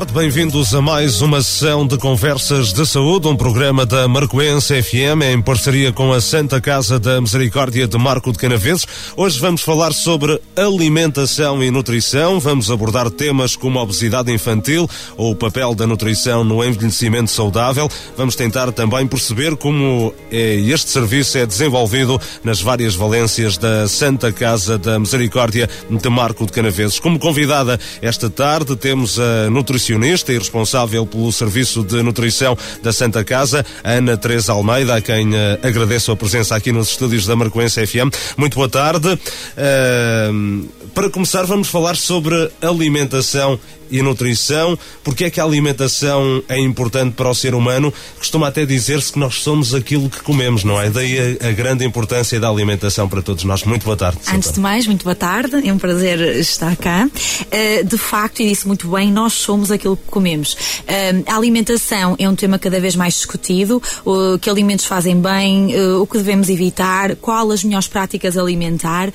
tarde, bem-vindos a mais uma sessão de Conversas de Saúde, um programa da Marcoense FM em parceria com a Santa Casa da Misericórdia de Marco de Canaveses. Hoje vamos falar sobre alimentação e nutrição, vamos abordar temas como a obesidade infantil ou o papel da nutrição no envelhecimento saudável. Vamos tentar também perceber como é, este serviço é desenvolvido nas várias valências da Santa Casa da Misericórdia de Marco de Canaveses. Como convidada esta tarde temos a nutricionista e responsável pelo Serviço de Nutrição da Santa Casa, Ana Teresa Almeida, a quem uh, agradeço a presença aqui nos estúdios da Marcoense FM. Muito boa tarde. Para começar, vamos falar sobre alimentação e nutrição, porque é que a alimentação é importante para o ser humano. Costuma até dizer-se que nós somos aquilo que comemos, não é? Daí a, a, grande importância da alimentação para todos nós. Muito boa tarde. Antes de mais, muito boa tarde, é um prazer estar cá. Uh, de facto, e disse muito bem, nós somos aquilo que comemos. Uh, a alimentação é um tema cada vez mais discutido, uh, que alimentos fazem bem, o que devemos evitar, qual as melhores práticas alimentar.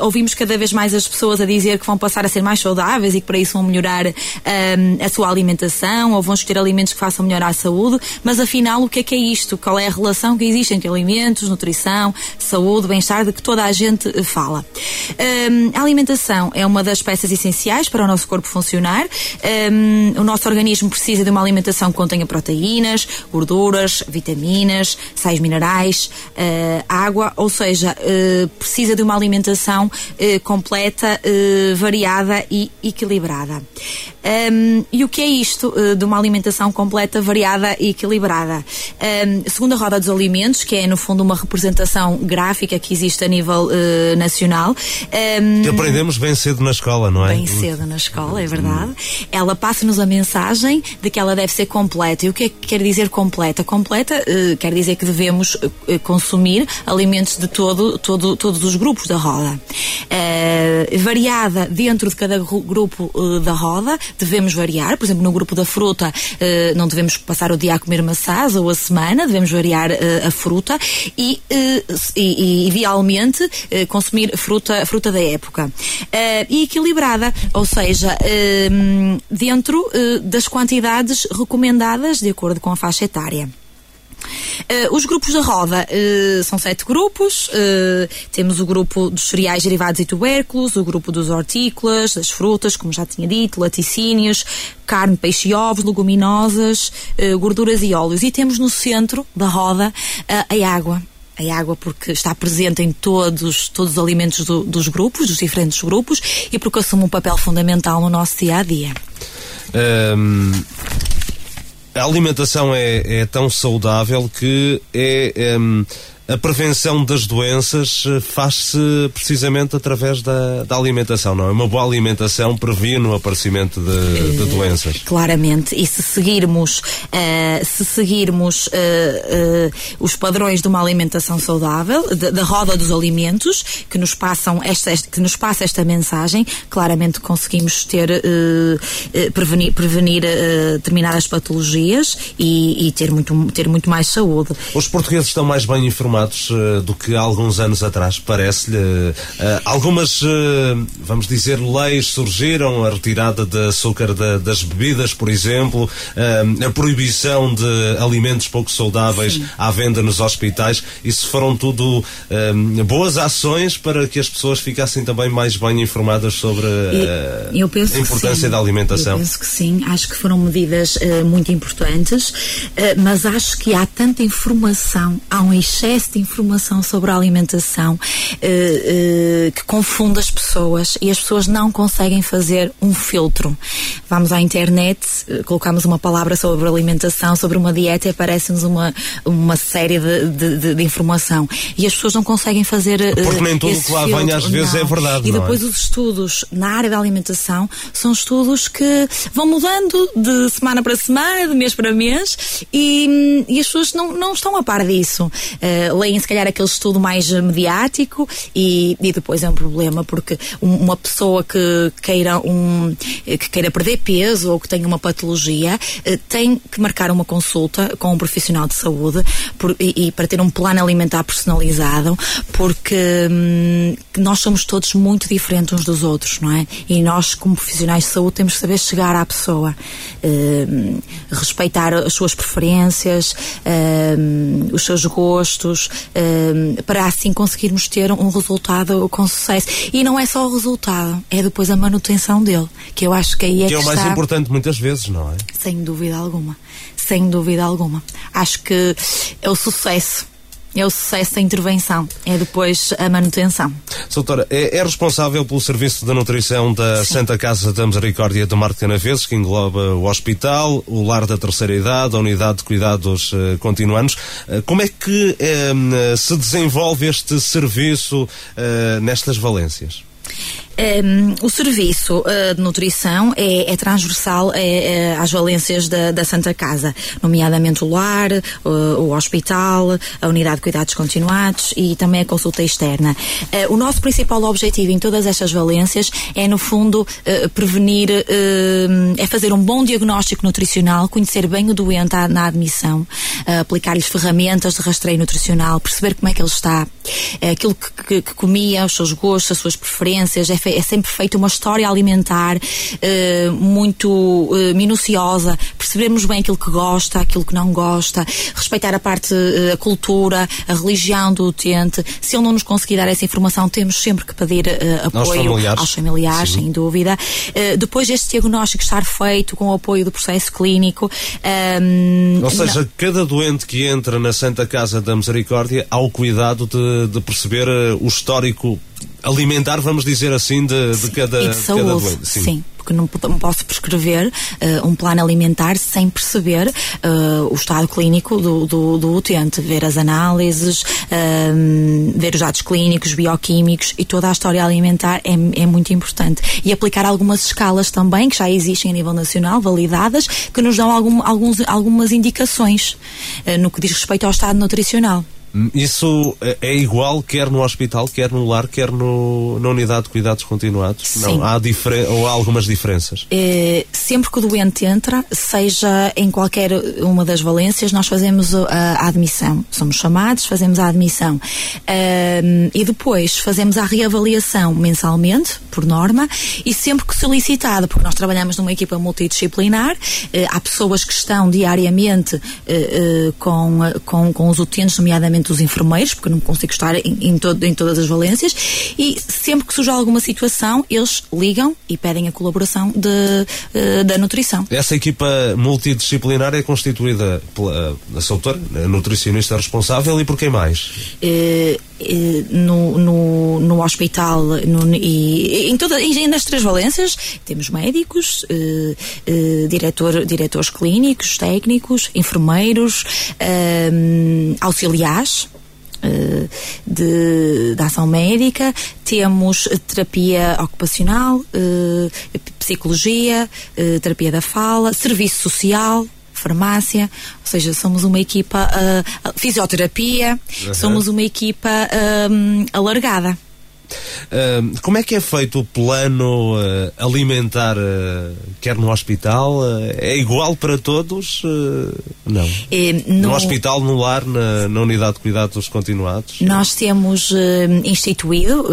ouvimos cada vez mais as pessoas a dizer que vão passar a ser mais saudáveis e que para isso vão melhorar um, a sua alimentação ou vão escolher alimentos que façam melhor à saúde, mas afinal o que é que é isto? Qual é a relação que existe entre alimentos, nutrição, saúde, bem-estar, de que toda a gente fala? Um, a alimentação é uma das peças essenciais para o nosso corpo funcionar. Um, o nosso organismo precisa de uma alimentação que contenha proteínas, gorduras, vitaminas, sais minerais, uh, água, ou seja, uh, precisa de uma alimentação uh, completa, variada e equilibrada. Um, e o que é isto uh, de uma alimentação completa, variada e equilibrada? Um, segundo a Roda dos Alimentos, que é no fundo uma representação gráfica que existe a nível uh, nacional. Um, que aprendemos bem cedo na escola, não é? Bem cedo na escola, é verdade. Ela passa-nos a mensagem de que ela deve ser completa. E o que é que quer dizer completa? Completa uh, quer dizer que devemos consumir alimentos de todo, todo, todos os grupos da roda. variada dentro de cada grupo da roda devemos variar. Por exemplo, no grupo da fruta, eh, não devemos passar o dia a comer maçãs ou a semana, devemos variar eh, a fruta e, eh, e, idealmente, consumir fruta, fruta da época. e equilibrada, ou seja, dentro das quantidades recomendadas de acordo com a faixa etária. Uh, os grupos da roda uh, são sete grupos. Uh, temos o grupo dos cereais derivados e tubérculos, o grupo dos hortícolas, das frutas, como já tinha dito, laticínios, carne, peixe e ovos, leguminosas, gorduras e óleos. E temos no centro da roda a água a água porque está presente em todos, todos os alimentos do, dos grupos, dos diferentes grupos, e porque assume um papel fundamental no nosso dia a dia. Um, a alimentação é, é tão saudável que é, é a prevenção das doenças eh, faz-se precisamente através da, da, alimentação, não é? Uma boa alimentação previne o aparecimento de, de doenças. Claramente, e se seguirmos, uh, se seguirmos uh, uh, os padrões de uma alimentação saudável, da roda dos alimentos, que nos passam esta, que nos passa esta mensagem, claramente conseguimos ter prevenir, prevenir determinadas patologias e, e ter muito ter muito mais saúde. Os portugueses estão mais bem informados uh, do que há alguns anos atrás, parece-lhe. Uh, algumas, vamos dizer, leis surgiram, a retirada de açúcar de, das bebidas, por exemplo, a proibição de alimentos pouco saudáveis Sim. à venda nos hospitais. Isso foram tudo boas ações para que as pessoas ficassem também mais bem informadas sobre a importância da alimentação. Eu penso que sim, acho que foram medidas muito importantes, mas acho que há tanta informação, há um excesso excesso de informação sobre a alimentação uh, uh, que confunde as pessoas e as pessoas não conseguem fazer um filtro. Vamos à internet, uh, colocamos uma palavra sobre alimentação, sobre uma dieta e aparece-nos uma, uma série de, de, de, informação. E as pessoas não conseguem fazer. Porque nem tudo que lá vem às vezes é não. é verdade. E depois é? os estudos na área da alimentação são estudos que vão mudando de semana para semana, de mês para mês, e, e as pessoas não, não estão a par disso. Uh, leem se calhar aquele estudo mais mediático e, e depois é um problema porque uma pessoa que queira um que queira perder peso ou que tenha uma patologia uh, tem que marcar uma consulta com um profissional de saúde por, e, e, para ter um plano alimentar personalizado porque hum, nós somos todos muito diferentes uns dos outros, não é? E nós como profissionais de saúde temos que saber chegar à pessoa, hum, respeitar as suas preferências, hum, os seus gostos, hum, para assim conseguirmos ter um resultado com sucesso. E não é só o resultado, é depois a manutenção dele, que eu acho que aí é que, que é o mais está... importante muitas vezes, não é? Sem dúvida alguma. Sem dúvida alguma. Acho que é o sucesso é o sucesso da intervenção, é depois a manutenção. Doutora, é, é responsável pelo serviço de nutrição da Sim. Santa Casa da Misericórdia de Marte Canaveses, que engloba o hospital, o lar da terceira idade, a unidade de cuidados uh, continuanos. Uh, como é que uh, se desenvolve este serviço nestas valências? Um, o serviço uh, de nutrição é, é transversal é, é, às valências da, da, Santa Casa, nomeadamente o lar, uh, o hospital, a unidade de cuidados continuados e também a consulta externa. Uh, o nosso principal objetivo em todas estas valências é, no fundo, prevenir, é fazer um bom diagnóstico nutricional, conhecer bem o doente na admissão, aplicar-lhes ferramentas de rastreio nutricional, perceber como é que ele está, aquilo que, que, que comia, os seus gostos, as suas preferências, é é sempre feita uma história alimentar uh, muito uh, minuciosa, percebermos bem aquilo que gosta, aquilo que não gosta, respeitar a parte, uh, a cultura, a religião do utente. Se ele não nos conseguir dar essa informação, temos sempre que pedir apoio familiares. aos familiares, Sim. sem dúvida. depois deste diagnóstico estar feito com o apoio do processo clínico. Um, Ou seja, não... cada doente que entra na Santa Casa da Misericórdia há o cuidado de, de perceber o histórico alimentar, vamos dizer assim, de, de cada, e de saúde, cada doente. Sim. sim. porque não, posso prescrever uh, um plano alimentar sem perceber uh, o estado clínico do, do, do, utente, ver as análises, uh, ver os dados clínicos, bioquímicos e toda a história alimentar é, é muito importante. E aplicar algumas escalas também, que já existem a nível nacional, validadas, que nos dão algum, alguns, algumas indicações no que diz respeito ao estado nutricional. Isso é, é igual quer no hospital, quer no lar, quer no, na unidade de cuidados continuados? Sim. Não, há ou há algumas diferenças? É, sempre que o doente entra, seja em qualquer uma das valências, nós fazemos a, admissão. Somos chamados, fazemos a admissão. Um, e depois fazemos a reavaliação mensalmente, por norma, e sempre que solicitado, porque nós trabalhamos numa equipa multidisciplinar, uh, há pessoas que estão diariamente uh, uh, com, com, com os utentes, nomeadamente dos enfermeiros, porque eu não consigo estar em, em, todo, em todas as valências, e sempre que surge alguma situação, eles ligam e pedem a colaboração de, uh, da nutrição. Essa equipa multidisciplinar é constituída pela a doutora, a nutricionista responsável, e por quem mais? Uh, no, no, no, hospital no, e em, toda, em, nas três valências temos médicos, eh, eh, diretor, diretores clínicos, técnicos, enfermeiros, eh, auxiliares. Eh, de, de, ação médica, temos terapia ocupacional, eh, psicologia, eh, terapia da fala, serviço social, farmácia, ou seja, somos uma equipa, uh, fisioterapia, uhum. somos uma equipa uh, alargada. Uh, como é que é feito o plano uh, alimentar, uh, quer no hospital? é igual para todos? não. No... no... hospital, no lar, na, na, unidade de cuidados continuados? Nós temos instituído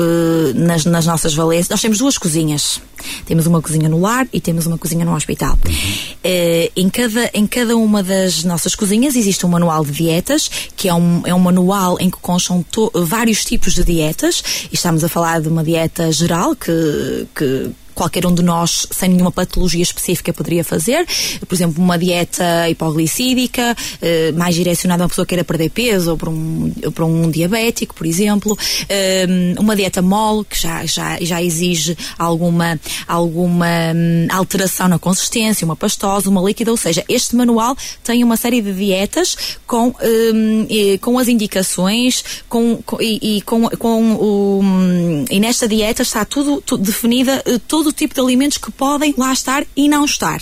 nas, nas, nossas valências, nós temos duas cozinhas. Temos uma cozinha no lar e temos uma cozinha no hospital. Uhum. em, cada, em cada uma das nossas cozinhas existe um manual de dietas, que é um, é um manual em que constam vários tipos de dietas, e estamos a falar de uma dieta geral que, que qualquer um de nós, sem nenhuma patologia específica, poderia fazer. Por exemplo, uma dieta hipoglicídica, eh, mais direcionada a uma pessoa que queira perder peso, ou para um, para um diabético, por exemplo. Eh, uma dieta mole, que já, já, já exige alguma, alguma hum, alteração na consistência, uma pastosa, uma líquida. Ou seja, este manual tem uma série de dietas com, hum, com as indicações com, com e, e, com, com o, hum, e nesta dieta está tudo, tudo definida, eh, todo todo tipo de alimentos que podem lá estar e não estar.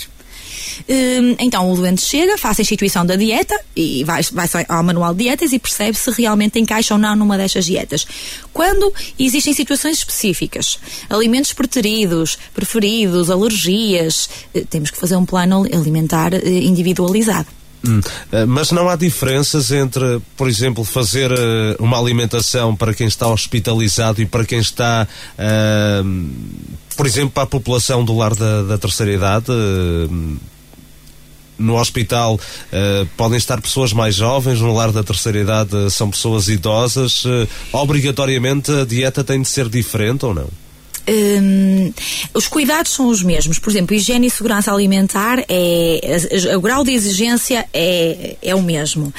Hum, então o doente chega, faz a instituição da dieta e vai, vai ao manual de dietas e percebe se realmente encaixa ou não numa destas dietas. Quando existem situações específicas, alimentos preteridos, preferidos, alergias, eh, temos que fazer um plano alimentar eh, individualizado. Hum, eh, mas não há diferenças entre, por exemplo, fazer uma alimentação para quem está hospitalizado e para quem está, uh, por exemplo, para a população do lar da, da terceira idade? Uh, no hospital uh, podem estar pessoas mais jovens, no lar da terceira idade uh, são pessoas idosas. Uh, obrigatoriamente a dieta tem de ser diferente ou não? Um, os cuidados são os mesmos. Por exemplo, higiene e segurança alimentar, é, o grau de exigência é, é o mesmo.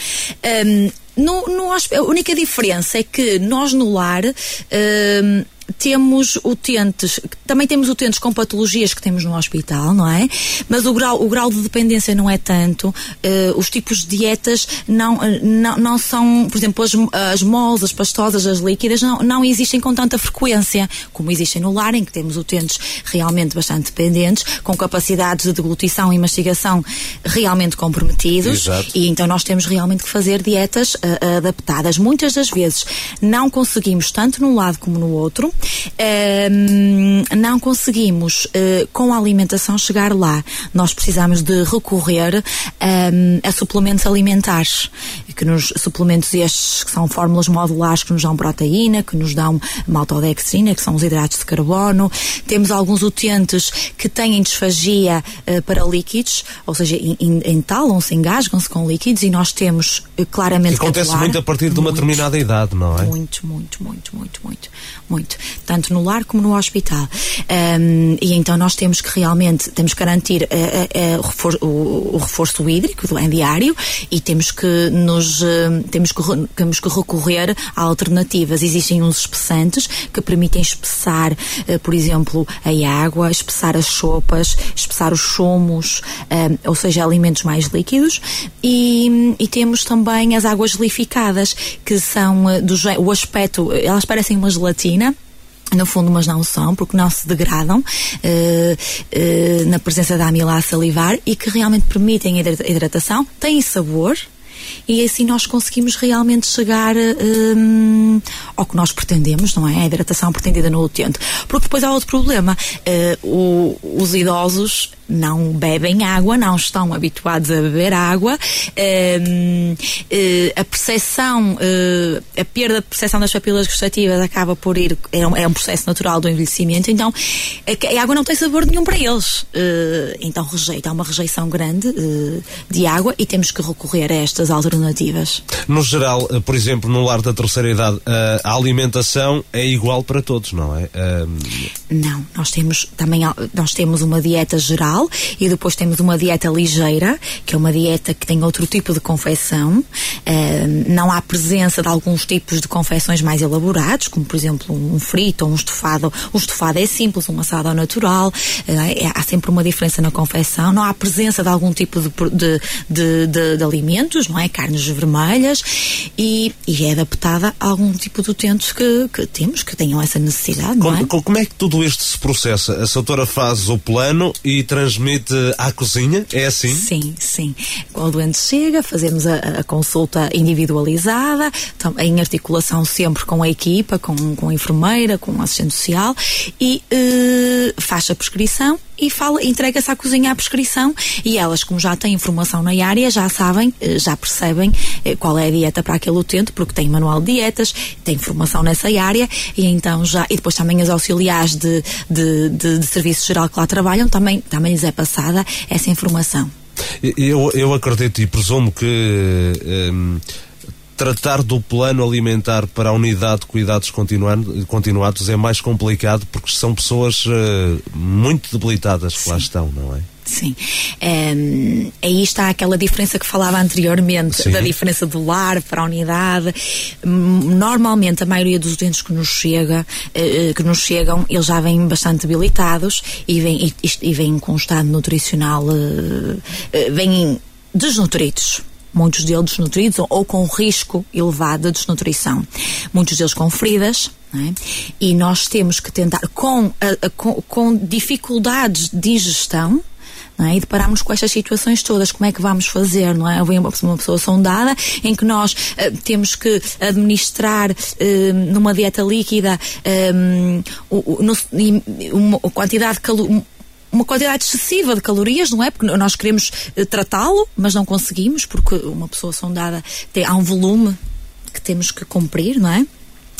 Um, no, no, a única diferença é que nós no lar. Um, temos utentes, também temos utentes com patologias que temos no hospital, não é? Mas o grau, o grau de dependência não é tanto. Uh, os tipos de dietas não, eh, não, não são, por exemplo, as, as moles, as pastosas, as líquidas, não, não existem com tanta frequência como existem no lar, em que temos utentes realmente bastante dependentes, com capacidades de deglutição e mastigação realmente comprometidos. Exato. E então nós temos realmente que fazer dietas uh, adaptadas. Muitas das vezes não conseguimos, tanto num lado como no outro, um, não conseguimos, uh, com a alimentação, chegar lá. Nós precisamos de recorrer um, a suplementos alimentares, que nos suplementos estes que são fórmulas modulares que nos dão proteína, que nos dão maltodextrina, que são os hidratos de carbono. Temos alguns utentes que têm disfagia uh, para líquidos, ou seja, entalam-se, engasgam-se com líquidos e nós temos uh, claramente acontece muito a partir de uma determinada idade, não é? Muito, muito, muito, muito, muito, muito tanto no lar como no hospital. Um, e então nós temos que realmente temos que garantir uh, o, reforço, o, o, reforço hídrico do diário e temos que nos uh, temos que temos que recorrer a alternativas. Existem uns espessantes que permitem espessar, por exemplo, a água, espessar as sopas, espessar os chumos, ou seja, alimentos mais líquidos. E, e, temos também as águas gelificadas, que são do o aspecto, elas parecem uma gelatina no fundo, mas não são, porque não se degradam na presença da amilase salivar e que realmente permitem a hidratação, têm sabor, e assim nós conseguimos realmente chegar um, ao que nós pretendemos, não é? A hidratação pretendida no utente. Porque depois há outro problema. Uh, o, os idosos não bebem água, não estão habituados a beber água, um, uh, a percepção, uh, a perda de percepção das papilas gustativas acaba por ir, é um, é um processo natural do envelhecimento, então a, a, água não tem sabor nenhum para eles. Uh, então rejeita, há uma rejeição grande de água e temos que recorrer a estas alternativas. No geral, por exemplo, no lar da terceira idade, a alimentação é igual para todos, não é? Não, nós temos também nós temos uma dieta geral e depois temos uma dieta ligeira, que é uma dieta que tem outro tipo de confecção. Uh, não há presença de alguns tipos de confecções mais elaborados, como por exemplo um frito ou um estofado. O estofado é simples, um assado natural, uh, há sempre uma diferença na confecção. Não há presença de algum tipo de, de, de, de, de alimentos, não é? Carnes vermelhas e, e, é adaptada a algum tipo de utentes que, que temos, que tenham essa necessidade, como, é? Como é que tudo isto se processa? A doutora faz o plano e trans transmite à cozinha? É assim? Sim, sim. Quando o doente chega, fazemos a, a consulta individualizada, em articulação sempre com a equipa, com, com a enfermeira, com o assistente social e uh, faz a prescrição e fala, entrega-se à cozinha a prescrição e elas, como já têm informação na área, já sabem, eh, já percebem eh, qual é a dieta para aquele utente, porque tem manual de dietas, tem informação nessa área e então já, e depois também as auxiliares de, de, de, de serviço geral que lá trabalham, também, também lhes é passada essa informação. Eu, eu acredito e presumo que hum, tratar do plano alimentar para a unidade de cuidados continuados é mais complicado porque são pessoas uh, muito debilitadas que Sim. lá estão, não é? Sim. Um, aí está aquela diferença que falava anteriormente, Sim. da diferença do lar para a unidade. Normalmente, a maioria dos doentes que nos, chega, uh, que nos chegam, eles já vêm bastante debilitados e vêm, e, e vêm com um estado nutricional, uh, uh, vêm desnutridos muitos deles desnutridos ou com risco elevado de desnutrição. Muitos deles com feridas, é? E nós temos que tentar, com, a, com, com, dificuldades de ingestão, é? E deparamos com estas situações todas, como é que vamos fazer, não é? Vem uma, pessoa sondada em que nós uh, temos que administrar uh, numa dieta líquida um, uma quantidade de calor uma quantidade excessiva de calorias, não é? Porque nós queremos uh, tratá-lo, mas não conseguimos, porque uma pessoa sondada tem, há um volume que temos que cumprir, não é?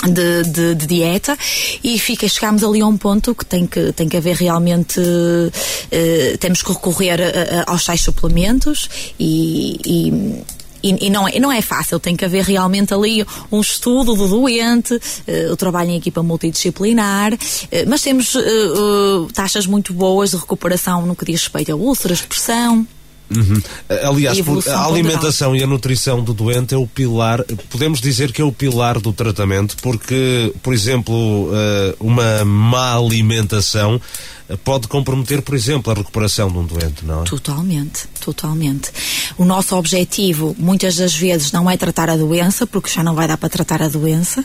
De, de, de, dieta e fica, chegamos ali a um ponto que tem que, tem que haver realmente uh, temos que recorrer a, a, aos tais suplementos e, e e, e, não, é, não é fácil, tem que haver realmente ali um estudo do doente, uh, o trabalho em equipa multidisciplinar, uh, mas temos uh, taxas muito boas de recuperação no que diz respeito a úlceras, depressão. Uhum. Aliás, a alimentação e a nutrição do doente é o pilar, podemos dizer que é o pilar do tratamento, porque, por exemplo, uma má alimentação pode comprometer, por exemplo, a recuperação de um doente, não é? Totalmente, totalmente. O nosso objetivo, muitas das vezes, não é tratar a doença, porque já não vai dar para tratar a doença,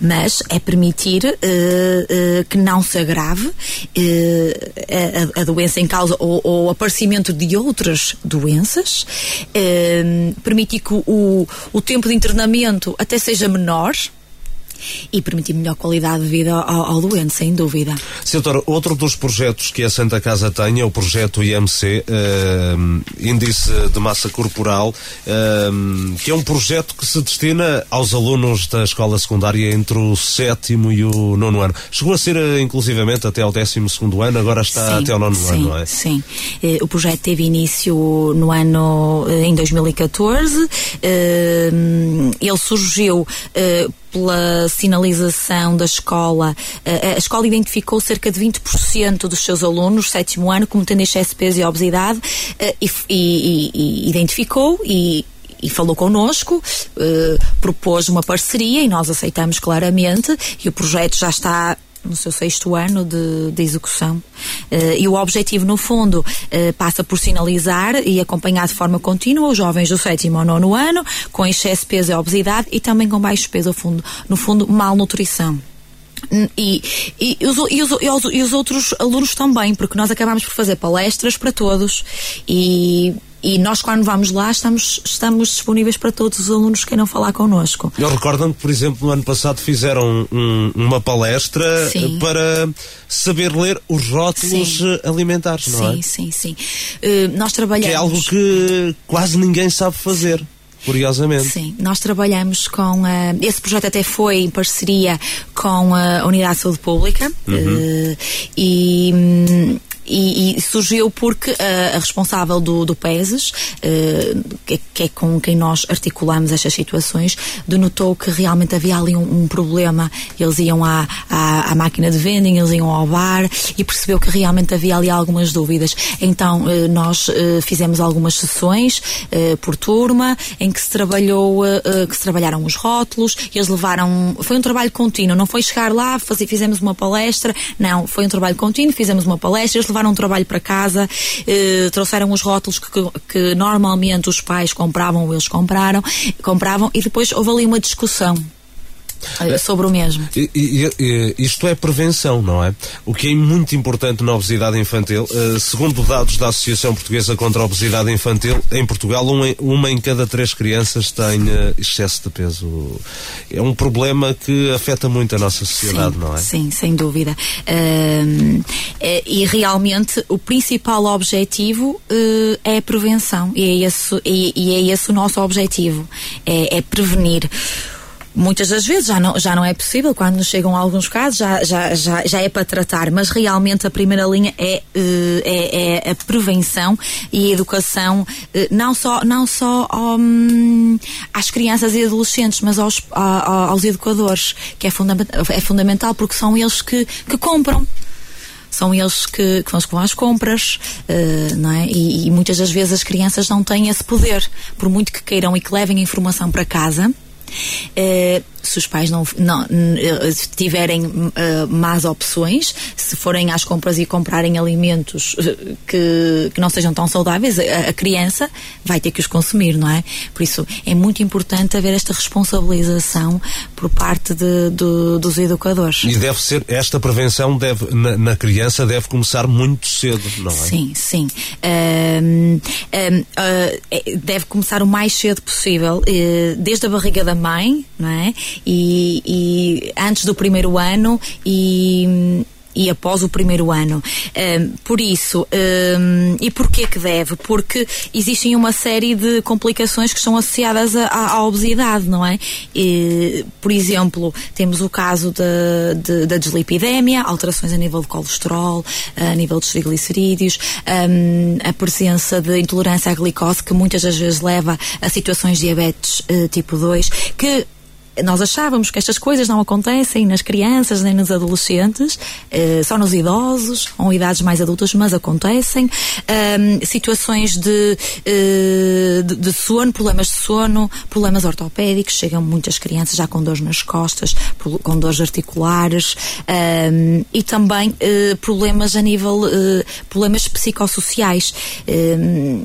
mas é permitir uh, uh, que não se agrave uh, a, a, doença em causa ou, o aparecimento de outras doenças, permitir que o, o tempo de internamento até seja menor e permitir melhor qualidade de vida ao, ao doente, sem dúvida. Doutora, outro dos projetos que a Santa Casa tem é o projeto IMC, uh, Índice de Massa Corporal, uh, que é um projeto que se destina aos alunos da escola secundária entre o sétimo e o nono ano. Chegou a ser, uh, inclusivamente, até ao décimo segundo ano, agora está sim, até ao nono sim, ano, não é? Sim, eh, o projeto teve início no ano, eh, em 2014, ele surgiu pela sinalização da escola, a escola identificou cerca de 20% dos seus alunos, sétimo ano, como tendo excesso de e obesidade, e, e, e identificou e e falou connosco, eh, propôs uma parceria e nós aceitamos claramente e o projeto já está no seu sexto ano de, de execução. Uh, e o objetivo, no fundo, uh, passa por sinalizar e acompanhar de forma contínua os jovens do sétimo ou nono ano com excesso de peso e obesidade e também com baixo peso, fundo, no fundo malnutrição. E, e, os, e, os, e, os, e os outros alunos também, porque nós acabamos por fazer palestras para todos e e nós, quando vamos lá, estamos, estamos disponíveis para todos os alunos que queiram falar connosco. Eu recordo-me que, por exemplo, no ano passado fizeram um, uma palestra sim. para saber ler os rótulos sim. alimentares, não sim, é? Sim, sim, sim. Uh, nós trabalhamos. Que é algo que quase ninguém sabe fazer curiosamente. Sim, nós trabalhamos com. Uh, esse projeto até foi em parceria com a Unidade de Saúde Pública uhum. uh, e. Um, e, e surgiu porque uh, a responsável do, do PESES, uh, que, que, é com quem nós articulamos estas situações, denotou que realmente havia ali um, um problema. Eles iam à, à, à, máquina de vending, eles iam ao bar e percebeu que realmente havia ali algumas dúvidas. Então uh, nós fizemos algumas sessões por turma em que se trabalhou, que se trabalharam os rótulos, eles levaram, foi um trabalho contínuo, não foi chegar lá, fazer, fizemos uma palestra, não, foi um trabalho contínuo, fizemos uma palestra, eles levaram um trabalho para casa, eh, trouxeram os rótulos que, que, normalmente os pais compravam, eles compraram, compravam e depois houve ali uma discussão. Sobre o mesmo. E, e, e, isto é prevenção, não é? O que é muito importante na obesidade infantil, uh, segundo dados da Associação Portuguesa contra a Obesidade Infantil, em Portugal, uma, uma em cada três crianças tem uh, excesso de peso. É um problema que afeta muito a nossa sociedade, sim, não é? Sim, sem dúvida. Uh, e realmente o principal objetivo é a prevenção e é, esse, e, e é esse o nosso objetivo, é, é prevenir muitas das vezes já não, já não é possível, quando nos chegam alguns casos já, já, já, já é para tratar, mas realmente a primeira linha é, eh, é, é a prevenção e a educação, eh, não só, não só um, às crianças e adolescentes, mas aos, aos educadores, que é fundamental, é fundamental porque são eles que, que compram. São eles que, que vão às compras, uh, não é? E, e, muitas das vezes as crianças não têm esse poder, por muito que queiram e que levem a informação para casa, Uh, se os pais não, não tiverem uh, más opções, se forem às compras e comprarem alimentos uh, que, que não sejam tão saudáveis, a, a, criança vai ter que os consumir, não é? Por isso é muito importante haver esta responsabilização por parte de, de, dos educadores. E deve ser, esta prevenção deve, na, na, criança deve começar muito cedo, não é? Sim, sim. Um, um, uh, deve começar o mais cedo possível, desde a barriga da mãe, não é? E, e antes do primeiro ano e e após o primeiro ano. Um, por isso, um, e porquê que deve? Porque existem uma série de complicações que estão associadas à, obesidade, não é? E, por exemplo, temos o caso de, de, da dislipidemia, alterações a nível de colesterol, a nível dos triglicerídeos, um, a presença de intolerância à glicose, que muitas das vezes leva a situações de diabetes uh, tipo 2, que nós achávamos que estas coisas não acontecem nas crianças nem nos adolescentes, eh, só nos idosos ou idades mais adultas, mas acontecem. Um, situações de, uh, de, de, sono, problemas de sono, problemas ortopédicos, chegam muitas crianças já com dores nas costas, com dores articulares um, e também uh, problemas a nível, uh, problemas psicossociais.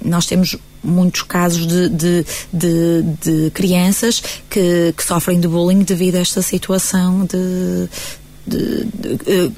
nós temos muitos casos de, de, de, de crianças que, que, sofrem de bullying devido a esta situação de, eh,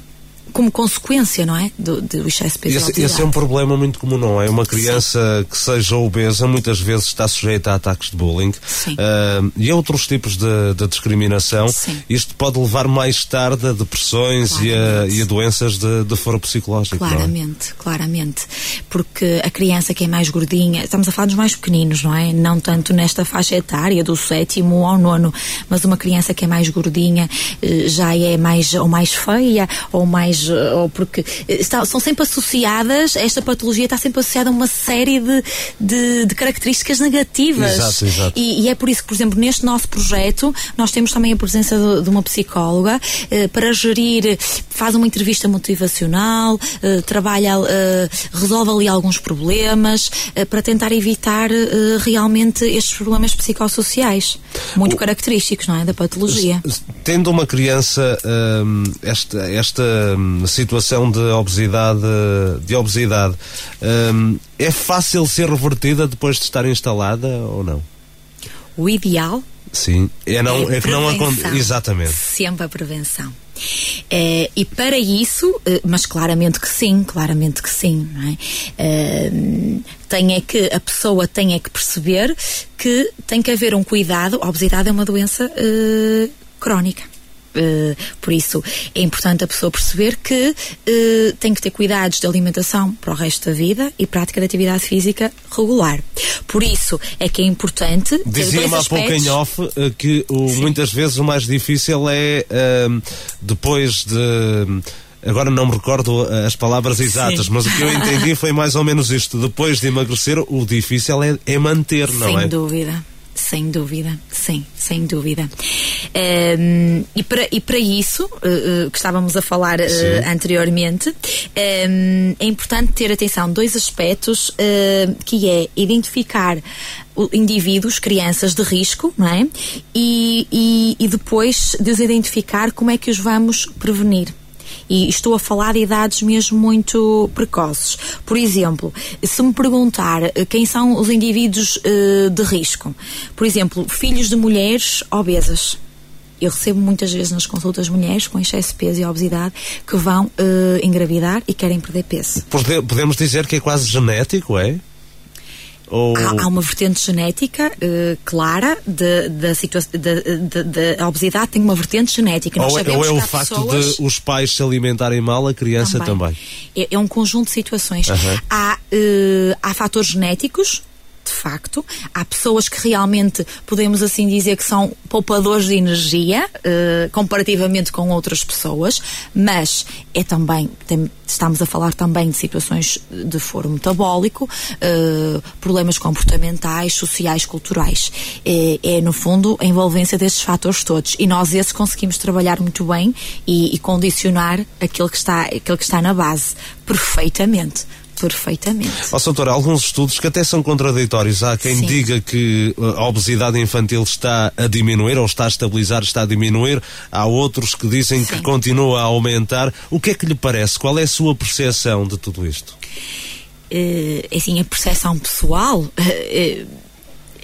como consequência, não é? Do, do excesso de peso esse, esse, é um problema muito comum, não é? Uma criança Sim. que seja obesa muitas vezes está sujeita a ataques de bullying uh, e a outros tipos de, de discriminação. Sim. Isto pode levar mais tarde a depressões e a, e a, doenças de, de foro psicológico. Claramente, é? claramente. Porque a criança que é mais gordinha, estamos a falar dos mais pequeninos, não é? Não tanto nesta faixa etária do sétimo ao nono, mas uma criança que é mais gordinha eh, já é mais ou mais feia ou mais ou porque eh, está, são sempre associadas, esta patologia está sempre associada a uma série de, de, de características negativas. Exato, exato. E, e, é por isso que, por exemplo, neste nosso projeto, nós temos também a presença de, de uma psicóloga eh, para gerir, faz uma entrevista motivacional, eh, trabalha, eh, resolve ali alguns problemas eh, para tentar evitar eh, realmente estes problemas psicossociais, muito o, característicos, não é? Da patologia. Tendo uma criança hum, esta, esta hum, situação de obesidade, de obesidade um, é fácil ser revertida depois de estar instalada ou não? O ideal Sim, é, não, é, é que não acontece. Exatamente. Sempre a prevenção. É, e para isso, eh, mas claramente que sim, claramente que sim, não é? é tem é que, a pessoa tem é que perceber que tem que haver um cuidado, a obesidade é uma doença crónica. Uh, por isso é importante a pessoa perceber que uh, tem que ter cuidados de alimentação para o resto da vida e prática de atividade física regular. Por isso é que é importante. Dizia-me há pouco em off uh, que o, muitas vezes o mais difícil é depois de. Agora não me recordo as palavras exatas, Sim. mas o que eu entendi foi mais ou menos isto. Depois de emagrecer, o difícil é, é manter, não Sem é? Sem dúvida. Sem dúvida, sim, sem dúvida. Um, e, para, e para isso, uh, uh, que estávamos a falar uh, anteriormente, um, é importante ter atenção a dois aspectos, que é identificar indivíduos, crianças de risco, não é? E, e, e depois de os identificar, como é que os vamos prevenir. E estou a falar de idades mesmo muito precoces. Por exemplo, se me perguntar eh, quem são os indivíduos uh, de risco, por exemplo, filhos de mulheres obesas. Eu recebo muitas vezes nas consultas mulheres com excesso de peso e obesidade que vão uh, engravidar e querem perder peso. Podemos dizer que é quase genético, é? Ou... Há, há, uma vertente genética uh, clara da situação da obesidade tem uma vertente genética. Ou, é, ou é o facto pessoas... de os pais se alimentarem mal, a criança também. também. É, é, um conjunto de situações. Uhum. Há, uh, há fatores genéticos de facto. Há pessoas que realmente podemos assim dizer que são poupadores de energia uh, comparativamente com outras pessoas, mas é também, tem, estamos a falar também de situações de foro metabólico, uh, problemas comportamentais, sociais, culturais. É, é, no fundo, a envolvência destes fatores todos. E nós esses conseguimos trabalhar muito bem e, e condicionar aquilo que, está, aquilo que está na base perfeitamente Perfeitamente. Ó, oh, doutor, alguns estudos que até são contraditórios. Há quem Sim. diga que uh, a obesidade infantil está a diminuir, ou está a estabilizar, está a diminuir. Há outros que dizem Sim. que continua a aumentar. O que é que lhe parece? Qual é a sua percepção de tudo isto? Uh, assim, a percepção pessoal. Uh, eh,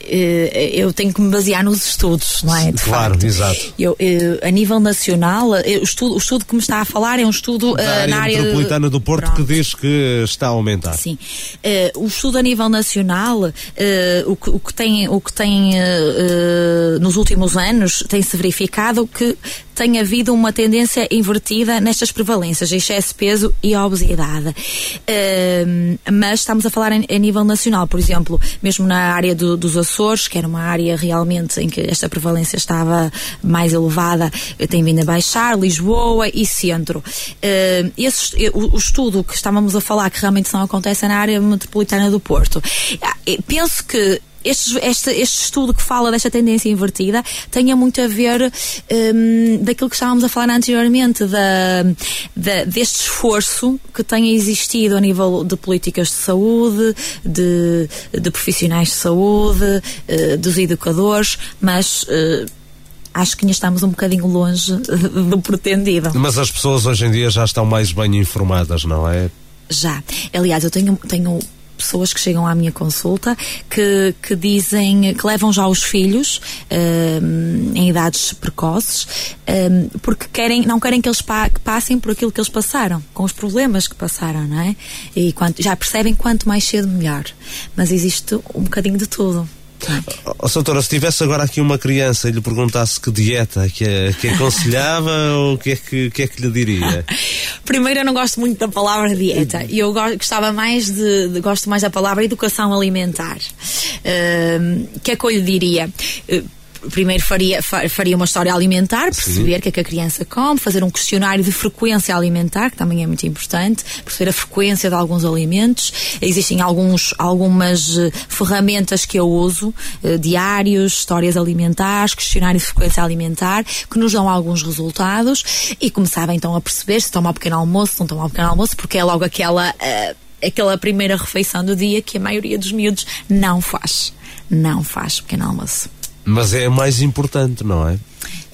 eu tenho que me basear nos estudos, não é? De claro, facto. exato. Eu, eu, a nível nacional, o estudo, o estudo que me está a falar é um estudo da área na área metropolitana do Porto Pronto. que diz que está a aumentar. Sim. Uh, o estudo a nível nacional, uh, o, que, o que tem, o que tem uh, nos últimos anos, tem-se verificado que tem havido uma tendência invertida nestas prevalências, excesso de peso e obesidade. Uh, mas estamos a falar a, nível nacional, por exemplo, mesmo na área do, dos Açores, que era uma área realmente em que esta prevalência estava mais elevada, tem vindo a baixar, Lisboa e centro. Uh, esse, o, o, estudo que estávamos a falar, que realmente não acontece na área metropolitana do Porto, penso que este, este, este estudo que fala desta tendência invertida tenha muito a ver um, daquilo que estávamos a falar anteriormente, da, da, deste esforço que tem existido a nível de políticas de saúde, de, de profissionais de saúde, uh, dos educadores, mas. Uh, acho que ainda estamos um bocadinho longe do pretendido. Mas as pessoas hoje em dia já estão mais bem informadas, não é? Já. Aliás, eu tenho, tenho pessoas que chegam à minha consulta que, que dizem que levam já os filhos um, em idades precoces um, porque querem, não querem que eles pa passem por aquilo que eles passaram, com os problemas que passaram, não é? E quanto, já percebem quanto mais cedo melhor. Mas existe um bocadinho de tudo. Oh, doutora, se tivesse agora aqui uma criança e lhe perguntasse que dieta que, que aconselhava, o que é que, que é que lhe diria? Primeiro, eu não gosto muito da palavra dieta. Eu gostava mais de, de gosto mais da palavra educação alimentar. Uh, que é que eu lhe diria? Uh, primeiro faria, faria uma história alimentar, perceber o que é que a criança come, fazer um questionário de frequência alimentar, que também é muito importante, perceber a frequência de alguns alimentos. Existem alguns, algumas uh, ferramentas que eu uso, uh, diários, histórias alimentares, questionário de frequência alimentar, que nos dão alguns resultados e começava então a perceber se toma o pequeno almoço, se não toma o pequeno almoço, porque é logo aquela, uh, aquela primeira refeição do dia que a maioria dos miúdos não faz. Não faz pequeno almoço. Mas é mais importante, não é?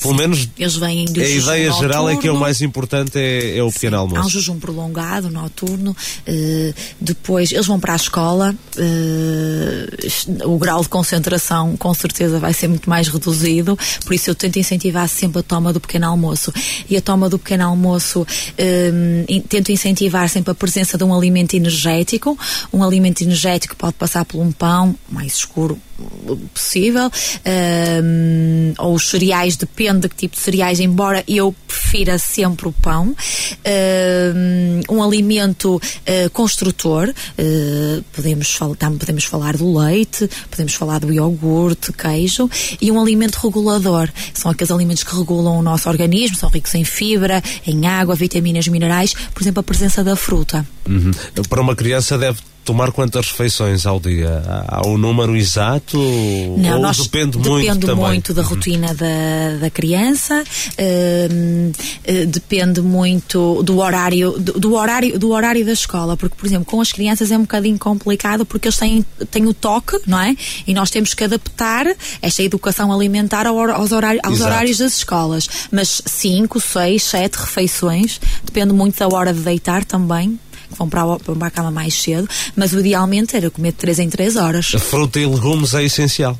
Pelo menos eles vêm do a ideia noturno. geral é que é o mais importante é, é o pequeno almoço. Há um jejum prolongado, noturno, uh, depois eles vão para a escola, uh, o grau de concentração com certeza vai ser muito mais reduzido, por isso eu tento incentivar sempre a toma do pequeno almoço. E a toma do pequeno almoço, uh, tento incentivar sempre a presença de um alimento energético, um alimento energético pode passar por um pão mais escuro possível, ou os cereais, depende de que tipo de cereais, embora eu prefira sempre o pão. um alimento uh, construtor, uh, podemos, fal podemos falar do leite, podemos falar do iogurte, queijo, e um alimento regulador. São aqueles alimentos que regulam o nosso organismo, são ricos em fibra, em água, vitaminas, minerais, por exemplo, a presença da fruta. Uhum. Para uma criança deve tomar quantas refeições ao dia? Há o um número exato? Não, ou depende muito Depende muito da rotina da, da criança, uh, uh, depende muito do horário, do, do, horário, do horário da escola, porque, por exemplo, com as crianças é um bocadinho complicado porque eles têm, têm o toque, não é? E nós temos que adaptar esta educação alimentar aos, horários, aos horários das escolas. Mas 5, 6, 7 refeições, depende muito da hora de deitar também vão para a, para a cama mais cedo, mas o idealmente era comer de 3 em 3 horas. A fruta e legumes é essencial,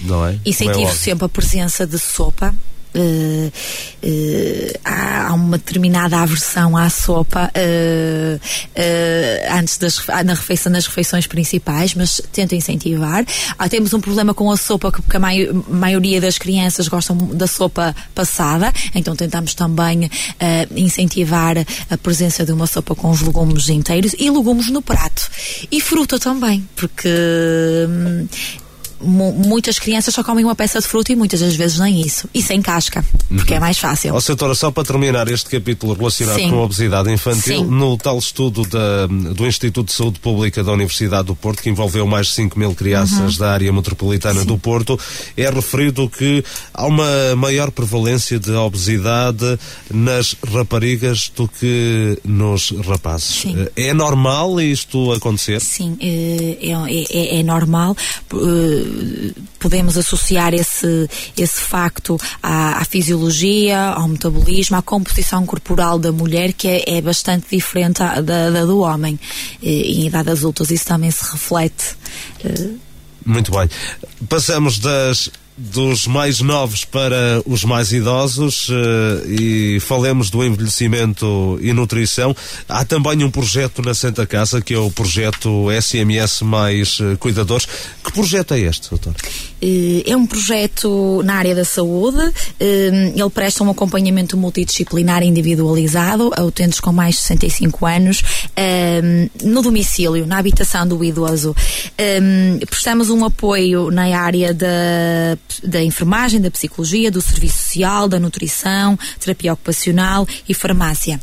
não é? Incentivo é sempre a presença de sopa, Uh, uh, há, uma determinada aversão à sopa uh, antes das, na refeição, nas refeições principais, mas tento incentivar. Ah, temos um problema com a sopa porque a mai, maioria das crianças gostam da sopa passada, então tentamos também incentivar a presença de uma sopa com os legumes inteiros e legumes no prato. E fruta também, porque hum, muitas crianças só comem uma peça de fruta e muitas das vezes nem isso. E sem casca, porque uhum. é mais fácil. Ó, oh, só para terminar este capítulo relacionado Sim. com a obesidade infantil, Sim. no tal estudo da, do Instituto de Saúde Pública da Universidade do Porto, que envolveu mais de 5 mil crianças uhum. da área metropolitana Sim. do Porto, é referido que há uma maior prevalência de obesidade nas raparigas do que nos rapazes. Sim. É normal isto acontecer? Sim, é, é, é, é normal. Podemos associar esse, esse facto à, à, fisiologia, ao metabolismo, à composição corporal da mulher, que é, é bastante diferente da, da, do homem. E, em idade adulta isso também se reflete. Muito bem. Passamos das dos mais novos para os mais idosos uh, e falemos do envelhecimento e nutrição. Há também um projeto na Santa Casa que é o projeto SMS Mais uh, Cuidadores. Que projeto é este, doutor? Eh, é um projeto na área da saúde. Ele presta um acompanhamento multidisciplinar individualizado a utentes com mais de 65 anos no domicílio, na habitação do idoso. Prestamos um apoio na área da da enfermagem, da psicologia, do serviço social, da nutrição, terapia ocupacional e farmácia.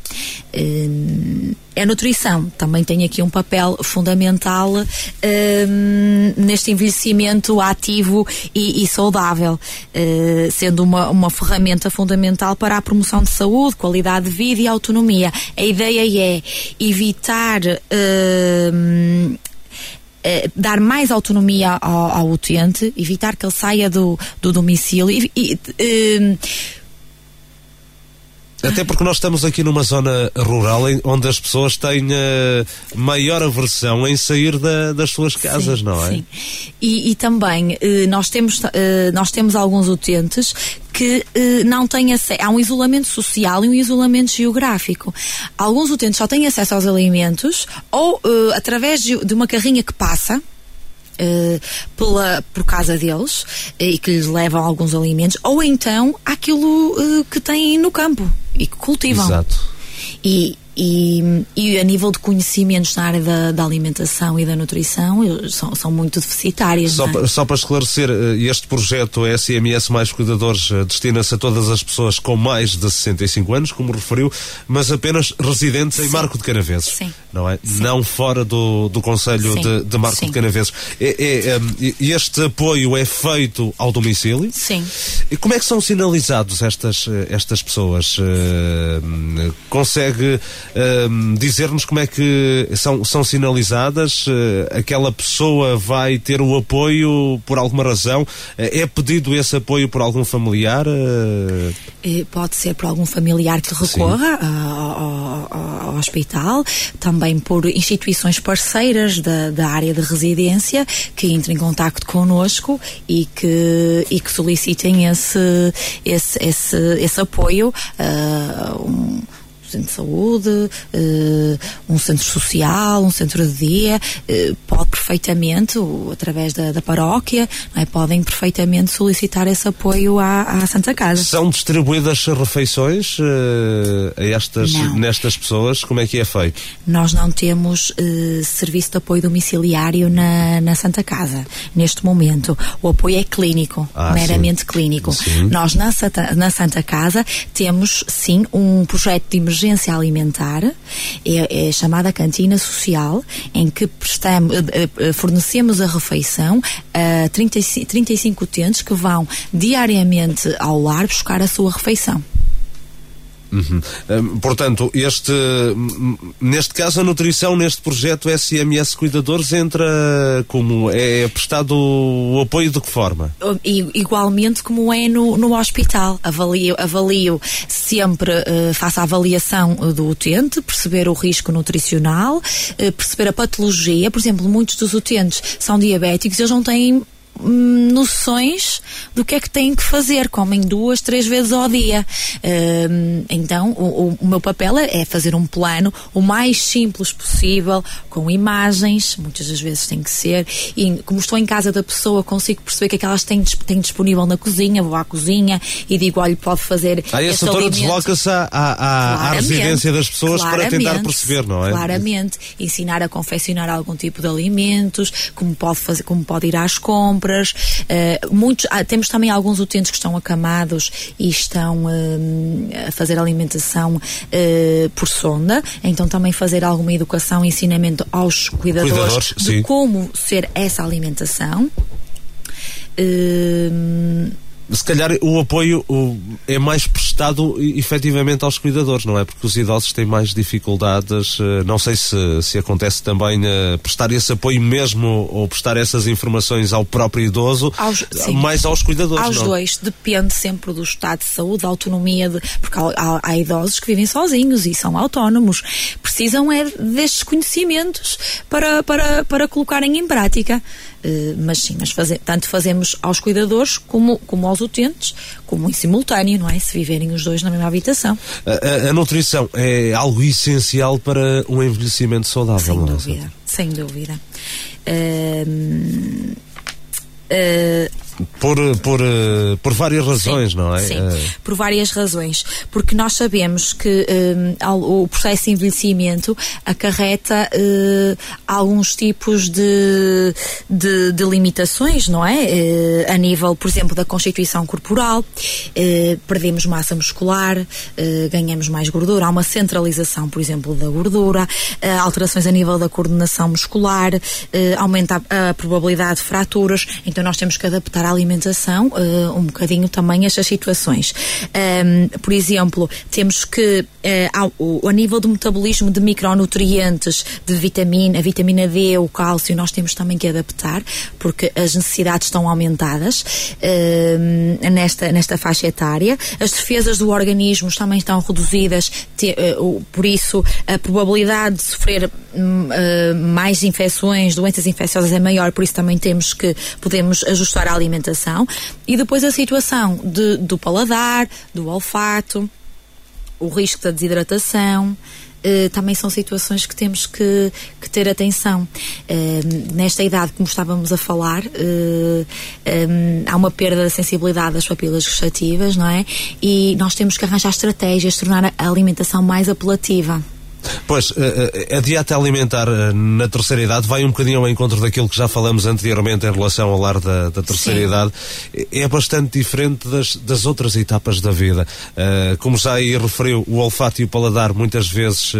Hum, a nutrição também tem aqui um papel fundamental hum, neste envelhecimento ativo e, e saudável, uh, sendo uma, uma ferramenta fundamental para a promoção de saúde, qualidade de vida e autonomia. A ideia é evitar eh, dar mais autonomia ao, ao, utente, evitar que ele saia do, do domicílio. E, e uh, até porque nós estamos aqui numa zona rural onde as pessoas têm uh, maior aversão em sair da, das suas casas, sim, não é? Sim. E, e também uh, nós, temos, uh, nós temos alguns utentes que não têm acesso. Há um isolamento social e um isolamento geográfico. Alguns utentes só têm acesso aos alimentos ou através de, de uma carrinha que passa pela, por causa deles uh, e que lhes levam alguns alimentos, ou então aquilo uh, que têm no campo e que cultivam. Exato. E, e, e, a nível de conhecimentos na área da, da alimentação e da nutrição são, são muito deficitárias. Só, é? só para esclarecer, eh, este projeto SMS Mais Cuidadores eh, destina-se a todas as pessoas com mais de 65 anos, como referiu, mas apenas residentes Sim. em Marco de Canaveses. Sim. Não é? Sim. Não fora do, do Conselho de, de, Marco de Canaveses. É, é, é, este apoio é feito ao domicílio? Sim. E como é que são sinalizados estas, eh, estas pessoas? Uh, consegue uh, dizer-nos como é que são, são sinalizadas? Uh, aquela pessoa vai ter o apoio por alguma razão? Uh, é pedido esse apoio por algum familiar? Eh, pode ser por algum familiar que recorra ao, ao, ao, hospital, também por instituições parceiras da, da área de residência que entrem em contacto connosco e que, e que solicitem esse, esse, esse, esse apoio. Uh, um, centro de saúde, uh, um centro social, um centro de dia, uh, pode perfeitamente, através da, da paróquia, é? podem perfeitamente solicitar esse apoio à, à Santa Casa. São distribuídas refeições uh, a estas, nestas pessoas? Como é que é feito? Nós não temos serviço de apoio domiciliário na, na Santa Casa, neste momento. O apoio é clínico, ah, meramente sim. clínico. Sim. Nós na Santa, na Santa Casa temos, sim, um projeto de emergência emergência alimentar, é, é chamada cantina social, em que prestamos, eh, eh, fornecemos a refeição a 35, 35 utentes que vão diariamente ao lar buscar a sua refeição. Uhum. Um, portanto, este, neste caso, a nutrição neste projeto SMS Cuidadores entra como? É, é prestado o apoio de que forma? Igualmente como é no, no hospital. Avalio, avalio sempre, uh, faço a avaliação do utente, perceber o risco nutricional, uh, perceber a patologia. Por exemplo, muitos dos utentes são diabéticos, eles não têm noções do que é que têm que fazer, comem duas, três vezes ao dia. Uh, então, o, o, meu papel é fazer um plano o mais simples possível, com imagens, muitas das vezes tem que ser, e como estou em casa da pessoa, consigo perceber o que é que elas têm, têm disponível na cozinha, vou à cozinha e digo, olha, pode fazer. Aí a doutora desloca-se à, à, à, residência das pessoas para tentar perceber, não é? Claramente. Ensinar a confeccionar algum tipo de alimentos, como pode, fazer, como pode ir às compras compras. Uh, muitos, ah, temos também alguns utentes que estão acamados e estão uh, a fazer alimentação uh, por sonda, então também fazer alguma educação e ensinamento aos cuidadores, cuidadores de sim. como ser essa alimentação. Uh, se calhar o apoio é mais prestado efetivamente aos cuidadores, não é? Porque os idosos têm mais dificuldades. Eh, não sei se, se acontece também uh, prestar esse apoio mesmo ou prestar essas informações ao próprio idoso, aos, mais aos cuidadores. Aos não? dois. Depende sempre do estado de saúde, da autonomia, de, porque há, há, há, idosos que vivem sozinhos e são autónomos. Precisam é destes conhecimentos para, para, para colocarem em prática. Uh, mas sim, mas fazer, tanto fazemos aos cuidadores como, como aos utentes, como em simultâneo, não é? Se viverem os dois na mesma habitação. A, a, a nutrição é algo essencial para um envelhecimento saudável, sem não é? Dúvida, sem dúvida. Uh, uh, por, por, eh, por várias razões, sim, não é? Sim, uh... por várias razões. Porque nós sabemos que um, o processo de envelhecimento acarreta uh, alguns tipos de, de, de, limitações, não é? Uh, a nível, por exemplo, da constituição corporal, perdemos massa muscular, ganhamos mais gordura, há uma centralização, por exemplo, da gordura, alterações a nível da coordenação muscular, aumenta a, a probabilidade de fraturas, então nós temos que adaptar alimentação uh, um bocadinho também estas situações. Um, por exemplo, temos que, uh, ao, nível do metabolismo de micronutrientes, de vitamina, a vitamina D, o cálcio, nós temos também que adaptar, porque as necessidades estão aumentadas uh, nesta, nesta faixa etária. As defesas do organismo também estão reduzidas, te, uh, por isso a probabilidade de sofrer uh, mais infecções, doenças infecciosas é maior, por isso também temos que podemos ajustar a alimentação alimentação e depois a situação de, do paladar, do olfato, o risco da desidratação. Uh, também são situações que temos que, que ter atenção. Uh, nesta idade, como estávamos a falar, uh, um, há uma perda da sensibilidade das papilas gustativas, não é? E nós temos que arranjar estratégias, tornar a alimentação mais apelativa. Pois, eh, eh, a dieta alimentar eh, na terceira idade vai um bocadinho ao encontro daquilo que já falamos anteriormente em relação ao lar da, da terceira Sim. idade. É bastante diferente das, das outras etapas da vida. como já aí referiu, o olfato e o paladar muitas vezes.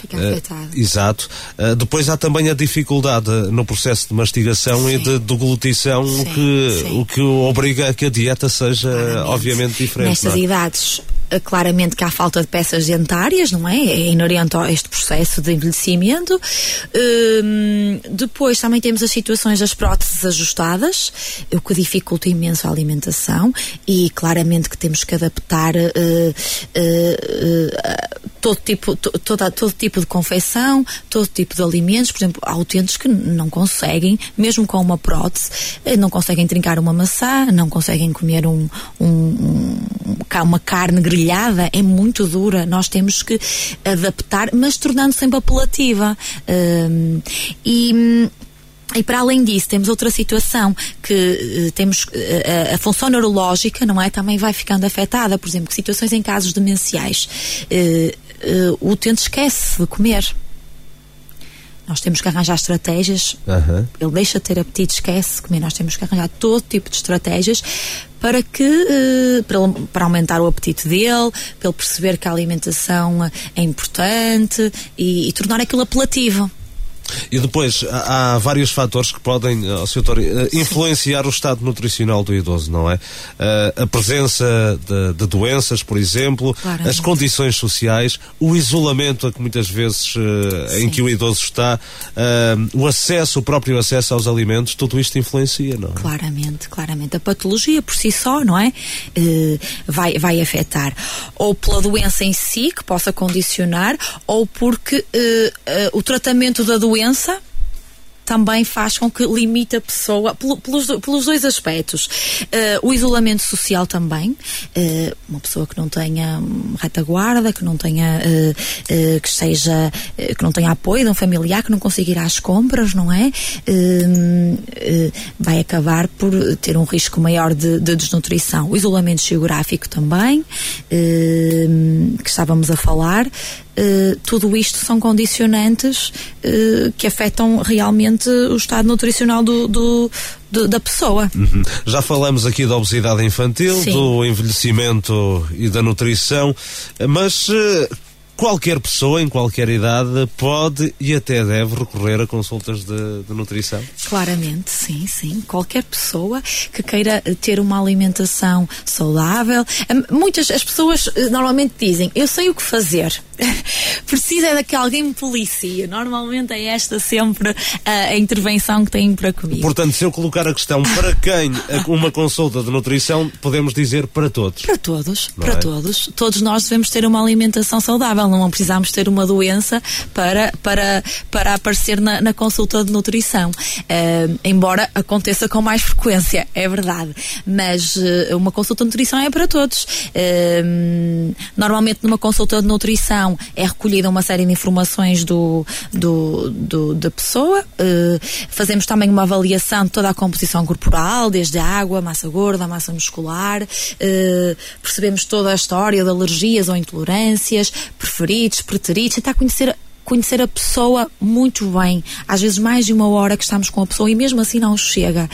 Fica afetado. Exato. depois há também a dificuldade no processo de mastigação Sim. e de deglutição, o que, o que obriga a que a dieta seja, Claramente. obviamente, diferente. Nestas é? idades claramente que há falta de peças dentárias, não é? É inerente a este processo de envelhecimento. Hum, depois também temos as situações das próteses ajustadas, o que dificulta imenso a alimentação e claramente que temos que adaptar uh, uh, uh, todo tipo, to, todo, todo tipo de confecção, todo tipo de alimentos. Por exemplo, há utentes que não conseguem, mesmo com uma prótese, eh, não conseguem trincar uma maçã, não conseguem comer um, um, um uma carne grelhada, é muito dura. Nós temos que adaptar, mas tornando sempre apelativa. Um, e e para além disso, temos outra situação que uh, temos uh, a função neurológica, não é? Também vai ficando afetada. Por exemplo, situações em casos demenciais. Uh, o utente esquece de comer. Nós temos que arranjar estratégias. Uhum. Ele deixa de ter apetite, esquece de comer. Nós temos que arranjar todo tipo de estratégias para que uh, para, para, aumentar o apetite dele, para ele perceber que a alimentação é importante e, e tornar aquilo apelativo. E depois há, há vários fatores que podem, oh, Sr. Tori, uh, influenciar o estado nutricional do idoso, não é? Uh, a presença de, de, doenças, por exemplo, Claramente. as condições sociais, o isolamento a que muitas vezes uh, em que o idoso está, o acesso, o próprio acesso aos alimentos, tudo isto influencia, não é? Claramente, claramente. A patologia por si só, não é? vai, vai afetar. Ou pela doença em si, que possa condicionar, ou porque o tratamento da doença doença também faz com que limite a pessoa, pelos, pelos dois aspectos. Uh, o isolamento social também, uh, uma pessoa que não tenha retaguarda, que não tenha, uh, que seja, que não tenha apoio de um familiar, que não consiga ir às compras, não é? vai acabar por ter um risco maior de, de desnutrição. O isolamento geográfico também, que estávamos a falar, tudo isto são condicionantes uh, que afetam realmente o estado nutricional do, do, da pessoa. Uhum. Já falamos aqui da obesidade infantil, Sim. do envelhecimento e da nutrição, mas uh, qualquer pessoa, em qualquer idade, pode e até deve recorrer a consultas de, de, nutrição? Claramente, sim, sim. Qualquer pessoa que queira ter uma alimentação saudável. Hum, muitas as pessoas eh, normalmente dizem: Eu sei o que fazer. Precisa de que alguém me policie. Normalmente é esta sempre a, a intervenção que têm para comigo. Portanto, se eu colocar a questão para quem uma consulta de nutrição, podemos dizer para todos. Para todos, Não para é? todos. Todos nós devemos ter uma alimentação saudável não precisamos ter uma doença para, para, para aparecer na, na consulta de nutrição. Uh, embora aconteça com mais frequência, é verdade. Mas uh, uma consulta de nutrição é para todos. Uh, normalmente, numa consulta de nutrição, é recolhida uma série de informações do, do, do da pessoa. fazemos também uma avaliação de toda a composição corporal, desde a água, massa gorda, massa muscular. percebemos toda a história de alergias ou intolerâncias, preferidos, preteridos, tentar conhecer conhecer a pessoa muito bem. Às vezes mais de uma hora que estamos com a pessoa e mesmo assim não chega.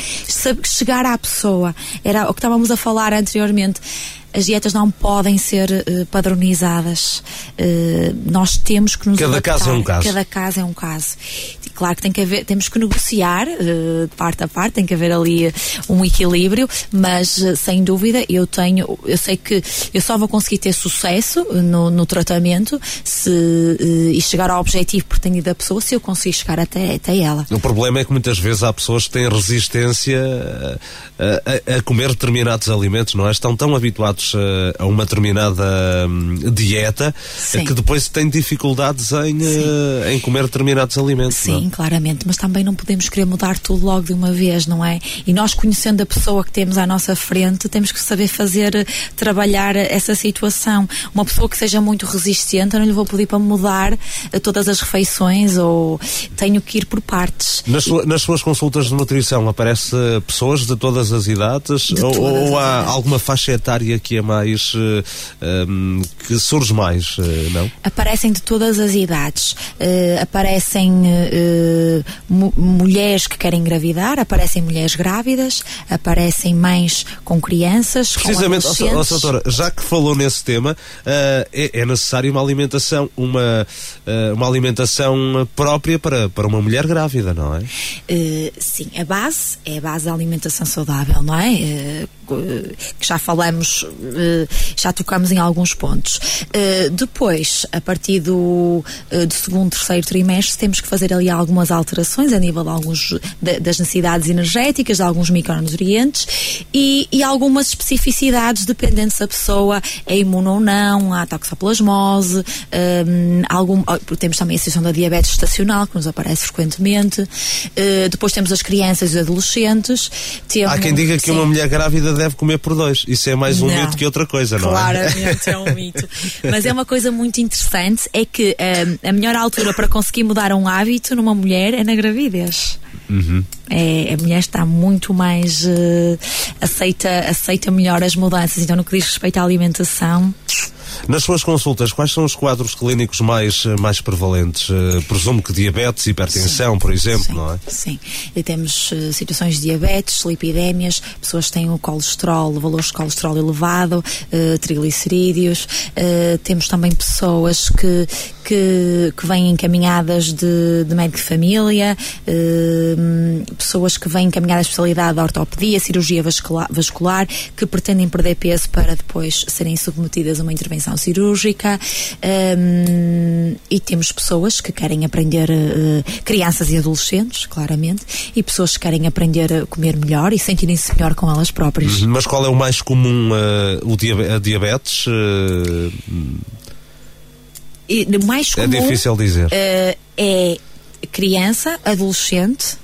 Chegar à pessoa. Era o que estávamos a falar anteriormente as dietas não podem ser uh, padronizadas. Uh, nós temos que nos Cada adaptar. caso é um caso. Cada caso é um caso. Claro que tem que haver, temos que negociar uh, de parte a parte, tem que haver ali um equilíbrio, mas sem dúvida eu tenho, eu sei que eu só vou conseguir ter sucesso no, no tratamento se, e chegar ao objetivo pretendido da pessoa se eu conseguir chegar até, até ela. O problema é que muitas vezes há pessoas que têm resistência a, a, a comer determinados alimentos, não é? Estão tão habituados uh, a uma determinada um, dieta Sim. que depois têm dificuldades em, uh, em comer determinados alimentos. Sim, não? claramente, mas também não podemos querer mudar tudo logo de uma vez, não é? E nós conhecendo a pessoa que temos à nossa frente, temos que saber fazer, trabalhar essa situação. Uma pessoa que seja muito resistente, eu não lhe vou pedir para mudar eh, todas as refeições ou tenho que ir por partes. Nas, sua, nas suas consultas de nutrição aparece pessoas de todas as idades de ou, ou há alguma faixa etária que é mais uh, eh, um, que surge mais, uh, não? Aparecem de todas as idades. Uh, aparecem mulheres que querem engravidar, aparecem mulheres grávidas, aparecem mães com crianças. Precisamente, com oh, doutora, já que falou nesse tema, é, é necessário uma alimentação, uma, uma alimentação própria para, para uma mulher grávida, não é? sim, a base é a base da alimentação saudável, não é? que já falamos, eh, já tocamos em alguns pontos. Eh, depois, a partir do, eh, do segundo, terceiro trimestre, temos que fazer ali algumas alterações a nível de alguns, das necessidades energéticas, de alguns micronutrientes e, e algumas especificidades, dependendo se a pessoa é imune ou não, há toxoplasmose, um, algum, temos também a situação da diabetes estacional, que nos aparece frequentemente. Uh, depois temos as crianças e os adolescentes. Temos, há quem diga que sim. uma mulher grávida deve comer por dois. Isso é mais um não, mito que outra coisa, não claramente é? Claramente é um mito. Mas é uma coisa muito interessante, é que um, a melhor altura para conseguir mudar um hábito numa mulher é na gravidez. Uhum. É, a mulher está muito mais uh, aceita, aceita melhor as mudanças. Então, no que diz respeito à alimentação, nas suas consultas, quais são os quadros clínicos mais, eh, mais prevalentes? Uh, presumo que diabetes, hipertensão, sim, por exemplo, sim, não é? Sim. E temos uh, situações de diabetes, lipidémias, pessoas que têm o colesterol, valores de colesterol elevado, uh, triglicerídeos. temos também pessoas que, que, que vêm encaminhadas de, de médico de família, pessoas que vêm encaminhadas de especialidade de ortopedia, cirurgia vascular, vascular, que pretendem perder peso para depois serem submetidas a uma intervenção cirúrgica um, e temos pessoas que querem aprender, uh, crianças e adolescentes, claramente, e pessoas que querem aprender a comer melhor e sentirem-se melhor com elas próprias. Uhum. Mas qual é o mais comum, uh, o diabetes? Uh... Mais é comum, é difícil dizer. é criança, adolescente,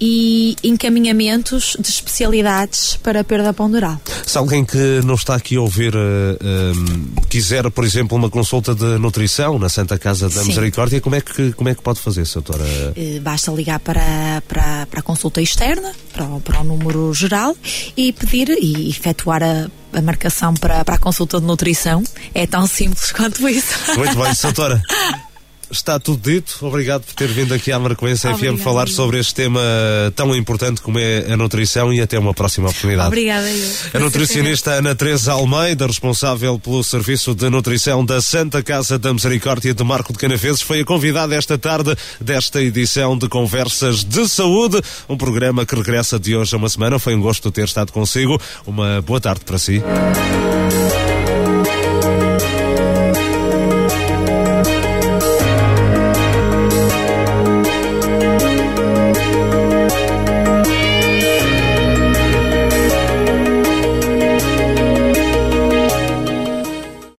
e encaminhamentos de especialidades para a perda ponderal. Se alguém que não está aqui a ouvir uh, uh, quiser, por exemplo, uma consulta de nutrição na Santa Casa da Sim. Misericórdia, como é que, como é que pode fazer, doutora? Uh, basta ligar para, para, para a consulta externa, para o, para o número geral e pedir e efetuar a a marcação para, para a consulta de nutrição. É tão simples quanto isso. Muito bem, doutora. Está tudo dito. Obrigado por ter vindo aqui à Marcoense FM falar sobre este tema tão importante como é a nutrição e até uma próxima oportunidade. Obrigada, eu. A nutricionista Ana Teresa Almeida, responsável pelo Serviço de Nutrição da Santa Casa da Misericórdia de Marco de Canaveses, foi a convidada esta tarde desta edição de Conversas de Saúde, um programa que regressa de hoje a uma semana. Foi um gosto ter estado consigo. Uma boa tarde para si.